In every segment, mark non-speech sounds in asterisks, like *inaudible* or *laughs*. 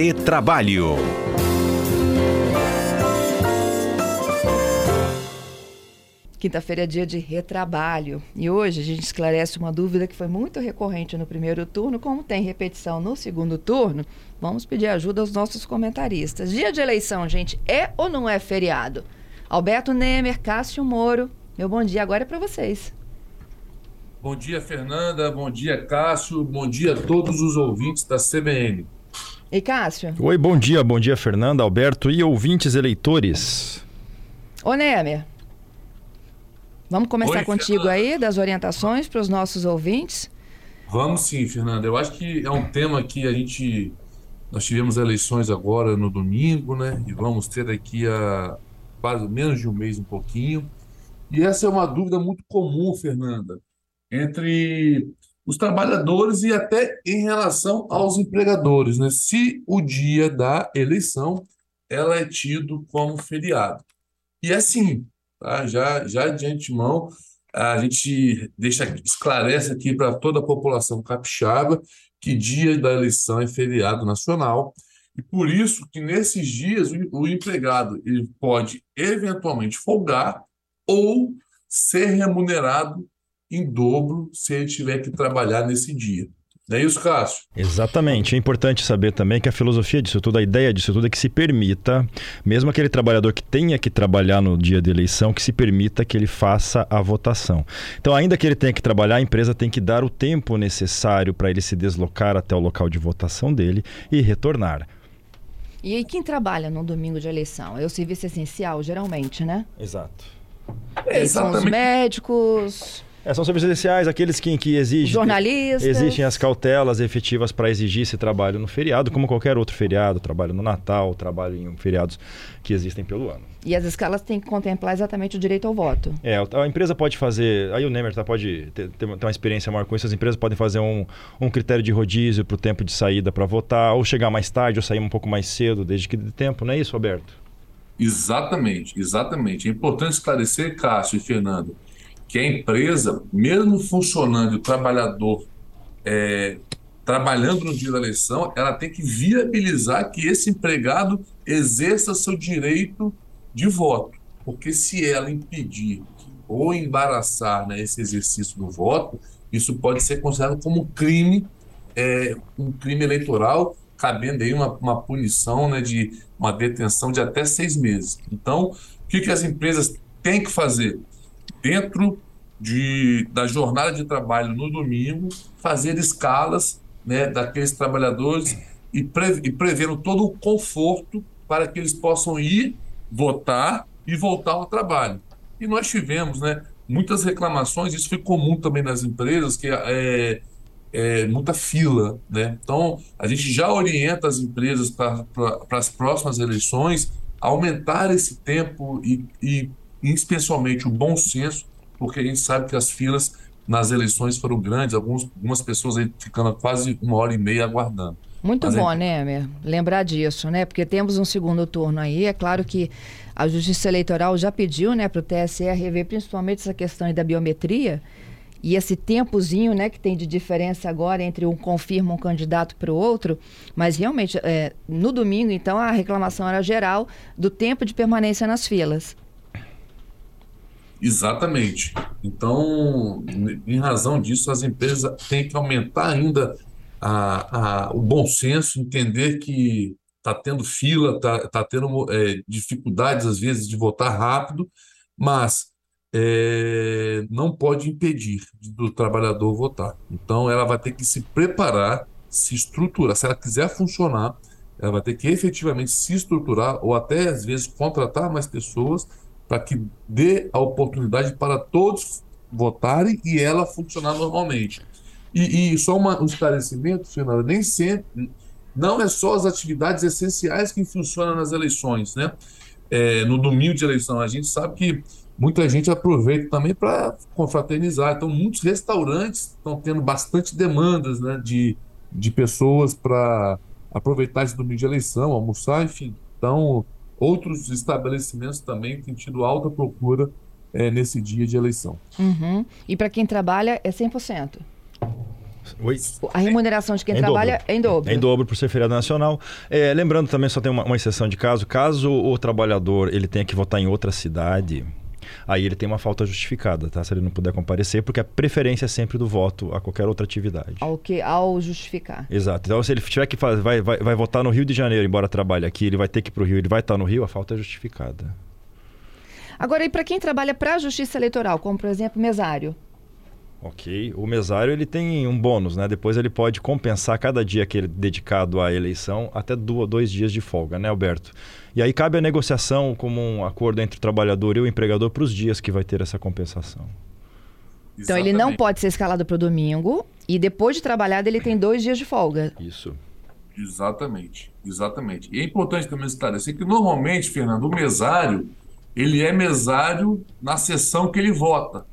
Retrabalho. Quinta-feira é dia de retrabalho e hoje a gente esclarece uma dúvida que foi muito recorrente no primeiro turno, como tem repetição no segundo turno, vamos pedir ajuda aos nossos comentaristas. Dia de eleição, gente, é ou não é feriado? Alberto Nemer, Cássio Moro, meu bom dia agora é para vocês. Bom dia, Fernanda, bom dia, Cássio, bom dia a todos os ouvintes da CBN. E Cássio? Oi, bom dia, bom dia, Fernanda, Alberto e ouvintes eleitores. Ô Nemer, Vamos começar Oi, contigo Fernanda. aí, das orientações para os nossos ouvintes? Vamos sim, Fernanda. Eu acho que é um tema que a gente. Nós tivemos eleições agora no domingo, né? E vamos ter daqui a quase menos de um mês, um pouquinho. E essa é uma dúvida muito comum, Fernanda, entre os trabalhadores e até em relação aos empregadores, né? Se o dia da eleição ela é tido como feriado. E assim, Tá? Já, já de antemão, a gente deixa, esclarece aqui para toda a população capixaba que dia da eleição é feriado nacional. E por isso que nesses dias o, o empregado ele pode eventualmente folgar ou ser remunerado em dobro se ele tiver que trabalhar nesse dia. Não é isso, Cássio? Exatamente. É importante saber também que a filosofia disso tudo, a ideia disso tudo é que se permita, mesmo aquele trabalhador que tenha que trabalhar no dia de eleição, que se permita que ele faça a votação. Então, ainda que ele tenha que trabalhar, a empresa tem que dar o tempo necessário para ele se deslocar até o local de votação dele e retornar. E aí, quem trabalha no domingo de eleição? É o serviço essencial, geralmente, né? Exato. É, São os médicos, é, são serviços essenciais, aqueles que, que exigem. Jornalistas. Existem as cautelas efetivas para exigir esse trabalho no feriado, como qualquer outro feriado, trabalho no Natal, trabalho em feriados que existem pelo ano. E as escalas têm que contemplar exatamente o direito ao voto. É, a empresa pode fazer. Aí o Nemer tá, pode ter, ter, uma experiência maior com isso. As empresas podem fazer um, um critério de rodízio para o tempo de saída para votar, ou chegar mais tarde, ou sair um pouco mais cedo, desde que dê tempo, não é isso, Roberto? Exatamente, exatamente. É importante esclarecer, Cássio e Fernando que a empresa, mesmo funcionando o trabalhador é, trabalhando no dia da eleição, ela tem que viabilizar que esse empregado exerça seu direito de voto. Porque se ela impedir ou embaraçar né, esse exercício do voto, isso pode ser considerado como crime, é, um crime eleitoral, cabendo aí uma, uma punição né, de uma detenção de até seis meses. Então, o que, que as empresas têm que fazer? Dentro de, da jornada de trabalho no domingo, fazer escalas né, daqueles trabalhadores e, pre, e prevendo todo o conforto para que eles possam ir votar e voltar ao trabalho. E nós tivemos né, muitas reclamações, isso foi comum também nas empresas, que é, é muita fila. Né? Então, a gente já orienta as empresas para as próximas eleições aumentar esse tempo e, e especialmente o bom senso, porque a gente sabe que as filas nas eleições foram grandes, alguns, algumas pessoas aí ficando quase uma hora e meia aguardando. Muito Mas bom, é... né, Emer? Lembrar disso, né? Porque temos um segundo turno aí. É claro que a Justiça Eleitoral já pediu né, para o TSE rever principalmente essa questão da biometria e esse tempozinho né, que tem de diferença agora entre um confirma um candidato para o outro, mas realmente, é, no domingo, então, a reclamação era geral do tempo de permanência nas filas. Exatamente. Então, em razão disso, as empresas têm que aumentar ainda a, a, o bom senso, entender que está tendo fila, está tá tendo é, dificuldades, às vezes, de votar rápido, mas é, não pode impedir do trabalhador votar. Então, ela vai ter que se preparar, se estruturar. Se ela quiser funcionar, ela vai ter que efetivamente se estruturar ou até, às vezes, contratar mais pessoas para que dê a oportunidade para todos votarem e ela funcionar normalmente. E, e só uma, um esclarecimento, Fernanda, nem sempre, não é só as atividades essenciais que funcionam nas eleições, né? É, no domingo de eleição, a gente sabe que muita gente aproveita também para confraternizar. Então, muitos restaurantes estão tendo bastante demandas né, de, de pessoas para aproveitar esse domingo de eleição, almoçar, enfim. Então, outros estabelecimentos também têm tido alta procura é, nesse dia de eleição. Uhum. E para quem trabalha é 100%? Oi? A remuneração de quem em trabalha dobro. é em dobro. É em dobro por ser feriado nacional. É, lembrando também, só tem uma, uma, exceção de caso. Caso o trabalhador ele tenha que votar em outra cidade, aí ele tem uma falta justificada, tá? Se ele não puder comparecer, porque a preferência é sempre do voto a qualquer outra atividade. Ao que? Ao justificar. Exato. Então, se ele tiver que fazer, vai, vai, vai votar no Rio de Janeiro, embora trabalhe aqui, ele vai ter que ir para o Rio, ele vai estar no Rio, a falta é justificada. Agora, e para quem trabalha para a Justiça Eleitoral, como por exemplo mesário? Ok. O mesário ele tem um bônus, né? Depois ele pode compensar cada dia que ele é dedicado à eleição até dois dias de folga, né, Alberto? E aí cabe a negociação como um acordo entre o trabalhador e o empregador para os dias que vai ter essa compensação. Então Exatamente. ele não pode ser escalado para o domingo e depois de trabalhado ele tem dois dias de folga. Isso. Exatamente, exatamente. E é importante também esclarecer que normalmente, Fernando, o mesário ele é mesário na sessão que ele vota.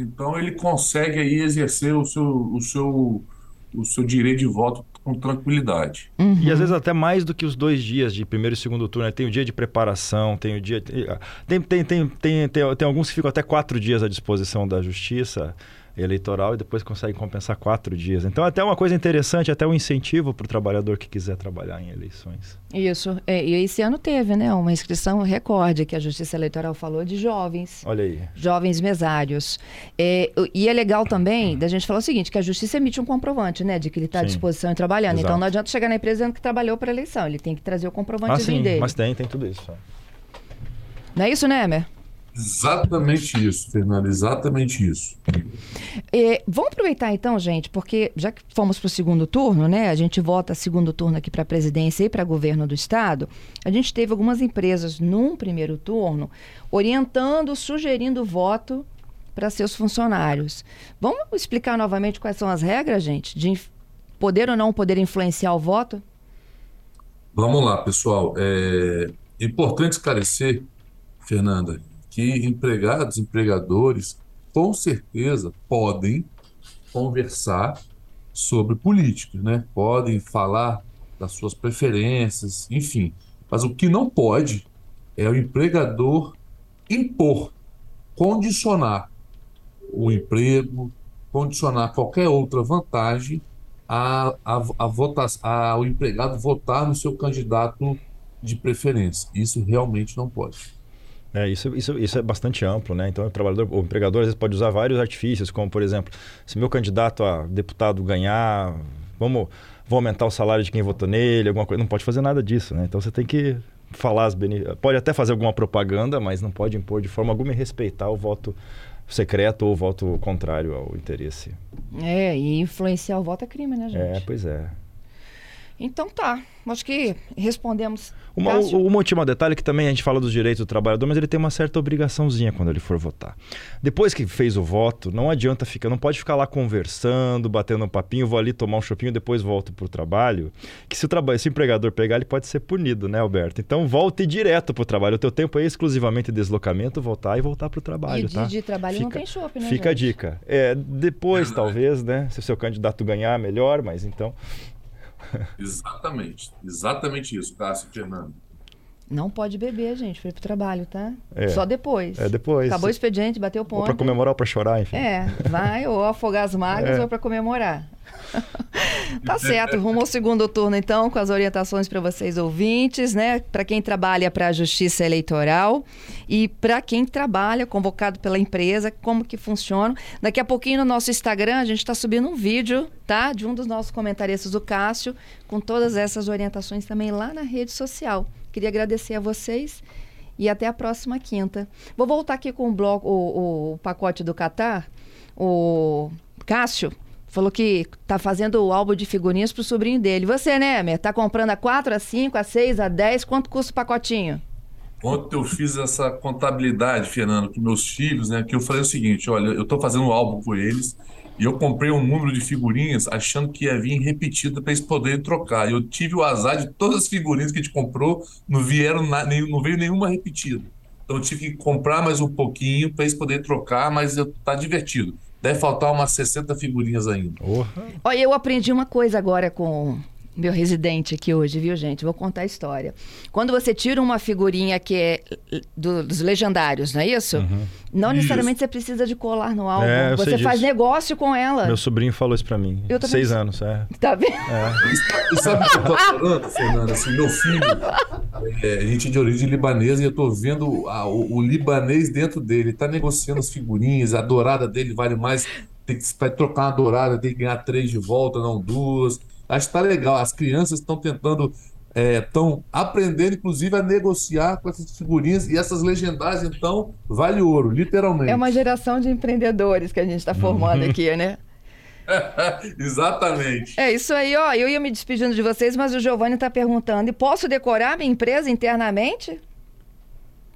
Então ele consegue aí exercer o seu, o seu, o seu direito de voto com tranquilidade. Uhum. E às vezes até mais do que os dois dias de primeiro e segundo turno. Né? Tem o dia de preparação, tem o dia. Tem, tem, tem, tem, tem, tem alguns que ficam até quatro dias à disposição da justiça eleitoral e depois consegue compensar quatro dias. Então, até uma coisa interessante, até um incentivo para o trabalhador que quiser trabalhar em eleições. Isso. É, e esse ano teve, né, uma inscrição recorde que a Justiça Eleitoral falou de jovens. Olha aí. Jovens mesários. É, e é legal também da gente falar o seguinte, que a Justiça emite um comprovante, né, de que ele está à disposição e trabalhando. Exato. Então, não adianta chegar na empresa dizendo que trabalhou para a eleição. Ele tem que trazer o comprovante ah, sim, dele. mas tem, tem tudo isso. Não é isso, né, Emer? Exatamente isso, Fernando, exatamente isso. É, vamos aproveitar então, gente, porque já que fomos para o segundo turno, né? A gente vota segundo turno aqui para a presidência e para governo do estado. A gente teve algumas empresas num primeiro turno orientando, sugerindo voto para seus funcionários. Vamos explicar novamente quais são as regras, gente, de poder ou não poder influenciar o voto? Vamos lá, pessoal. É importante esclarecer, Fernanda, que empregados, empregadores, com certeza podem conversar sobre política, né? Podem falar das suas preferências, enfim. Mas o que não pode é o empregador impor, condicionar o emprego, condicionar qualquer outra vantagem a, a, a votar, ao empregado votar no seu candidato de preferência. Isso realmente não pode. É, isso, isso, isso é bastante amplo, né? Então, o trabalhador, o empregador às vezes pode usar vários artifícios, como, por exemplo, se meu candidato a deputado ganhar, vamos, vou aumentar o salário de quem votou nele, alguma coisa. Não pode fazer nada disso, né? Então, você tem que falar as benefícios. Pode até fazer alguma propaganda, mas não pode impor de forma alguma e respeitar o voto secreto ou o voto contrário ao interesse. É, e influenciar o voto é crime, né, gente? É, pois é. Então tá, acho que respondemos. Uma, um último detalhe que também a gente fala dos direitos do trabalhador, mas ele tem uma certa obrigaçãozinha quando ele for votar. Depois que fez o voto, não adianta ficar, não pode ficar lá conversando, batendo um papinho, vou ali tomar um chopinho, depois volto pro trabalho. Que se o, trabalho, se o empregador pegar, ele pode ser punido, né, Alberto? Então volte direto pro trabalho. O teu tempo é exclusivamente deslocamento, voltar e voltar pro trabalho, e o tá? de trabalho fica, não tem chopp, né? Fica gente? a dica. É, depois, talvez, né? Se o seu candidato ganhar, melhor, mas então exatamente, exatamente isso, Cássio e Fernando. Não pode beber, gente, ir pro trabalho, tá? É. Só depois. É depois. Acabou o expediente, bateu o ponto. Ou para comemorar ou para chorar, enfim. É, vai ou afogar as mágoas é. ou para comemorar. *laughs* tá certo, rumo ao segundo turno então, com as orientações para vocês ouvintes, né? Para quem trabalha para a Justiça Eleitoral e para quem trabalha convocado pela empresa, como que funciona. Daqui a pouquinho no nosso Instagram a gente está subindo um vídeo, tá? De um dos nossos comentaristas, o Cássio, com todas essas orientações também lá na rede social. Queria agradecer a vocês e até a próxima quinta. Vou voltar aqui com o bloco, o, o pacote do Catar. O Cássio falou que tá fazendo o álbum de figurinhas pro sobrinho dele. Você, né, Emer? Tá comprando a 4, a 5, a 6, a 10. Quanto custa o pacotinho? Ontem eu fiz essa contabilidade, Fernando, com meus filhos, né? Que eu falei o seguinte: olha, eu estou fazendo um álbum com eles e eu comprei um número de figurinhas achando que ia vir repetida para eles poderem trocar. Eu tive o azar de todas as figurinhas que a gente comprou, não vieram na, nem, não veio nenhuma repetida. Então eu tive que comprar mais um pouquinho para eles poderem trocar, mas tá divertido. Deve faltar umas 60 figurinhas ainda. Olha, eu aprendi uma coisa agora com meu residente aqui hoje, viu, gente? Vou contar a história. Quando você tira uma figurinha que é do, dos legendários, não é isso? Uhum. Não isso. necessariamente você precisa de colar no álbum. É, você faz negócio com ela. Meu sobrinho falou isso pra mim. Eu também. Seis anos, é. Tá vendo? É. E sabe o que eu tô falando, Fernanda? Assim, meu filho, é, a gente é de origem libanesa e eu tô vendo a, o, o, libanês dentro dele. Ele tá negociando as figurinhas, a dourada dele vale mais. Tem que vai trocar uma dourada, tem que ganhar três de volta, não duas. Acho que está legal. As crianças estão tentando, estão é, aprendendo, inclusive, a negociar com essas figurinhas e essas legendárias, então, vale ouro, literalmente. É uma geração de empreendedores que a gente está formando aqui, né? *laughs* *laughs* Exatamente. É isso aí, ó. Eu ia me despedindo de vocês, mas o Giovanni está perguntando: e posso decorar minha empresa internamente?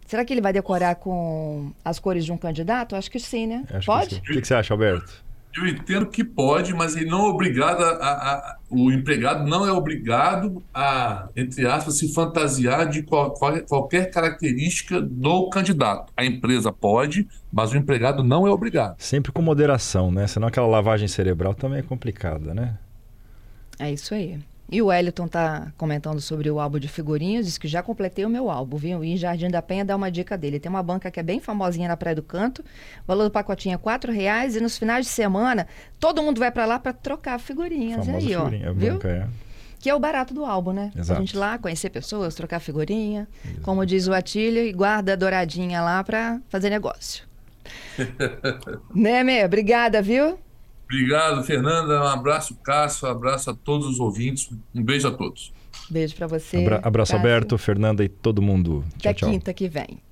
Será que ele vai decorar com as cores de um candidato? Acho que sim, né? Acho Pode? Que o que você acha, Alberto? Eu entendo que pode, mas ele não é obrigado a, a, a, o empregado não é obrigado a, entre aspas, se fantasiar de qual, qual, qualquer característica do candidato. A empresa pode, mas o empregado não é obrigado. Sempre com moderação, né? Senão aquela lavagem cerebral também é complicada, né? É isso aí. E o Wellington tá comentando sobre o álbum de figurinhas, diz que já completei o meu álbum, viu? E em Jardim da Penha dá uma dica dele. Tem uma banca que é bem famosinha na Praia do Canto, o valor do pacotinho é quatro reais e nos finais de semana todo mundo vai para lá para trocar figurinhas. Famosa aí, figurinha, ó, viu? Banca, é. Que é o barato do álbum, né? Exato. A gente lá conhecer pessoas, trocar figurinha, Exato. como diz o Atílio, e guarda a douradinha lá para fazer negócio. *laughs* né, Mê? Obrigada, viu? Obrigado, Fernanda. Um abraço, Cássio. Um abraço a todos os ouvintes. Um beijo a todos. Beijo para você. Abra abraço Cássio. aberto, Fernanda e todo mundo. Tchau, Até tchau. quinta que vem.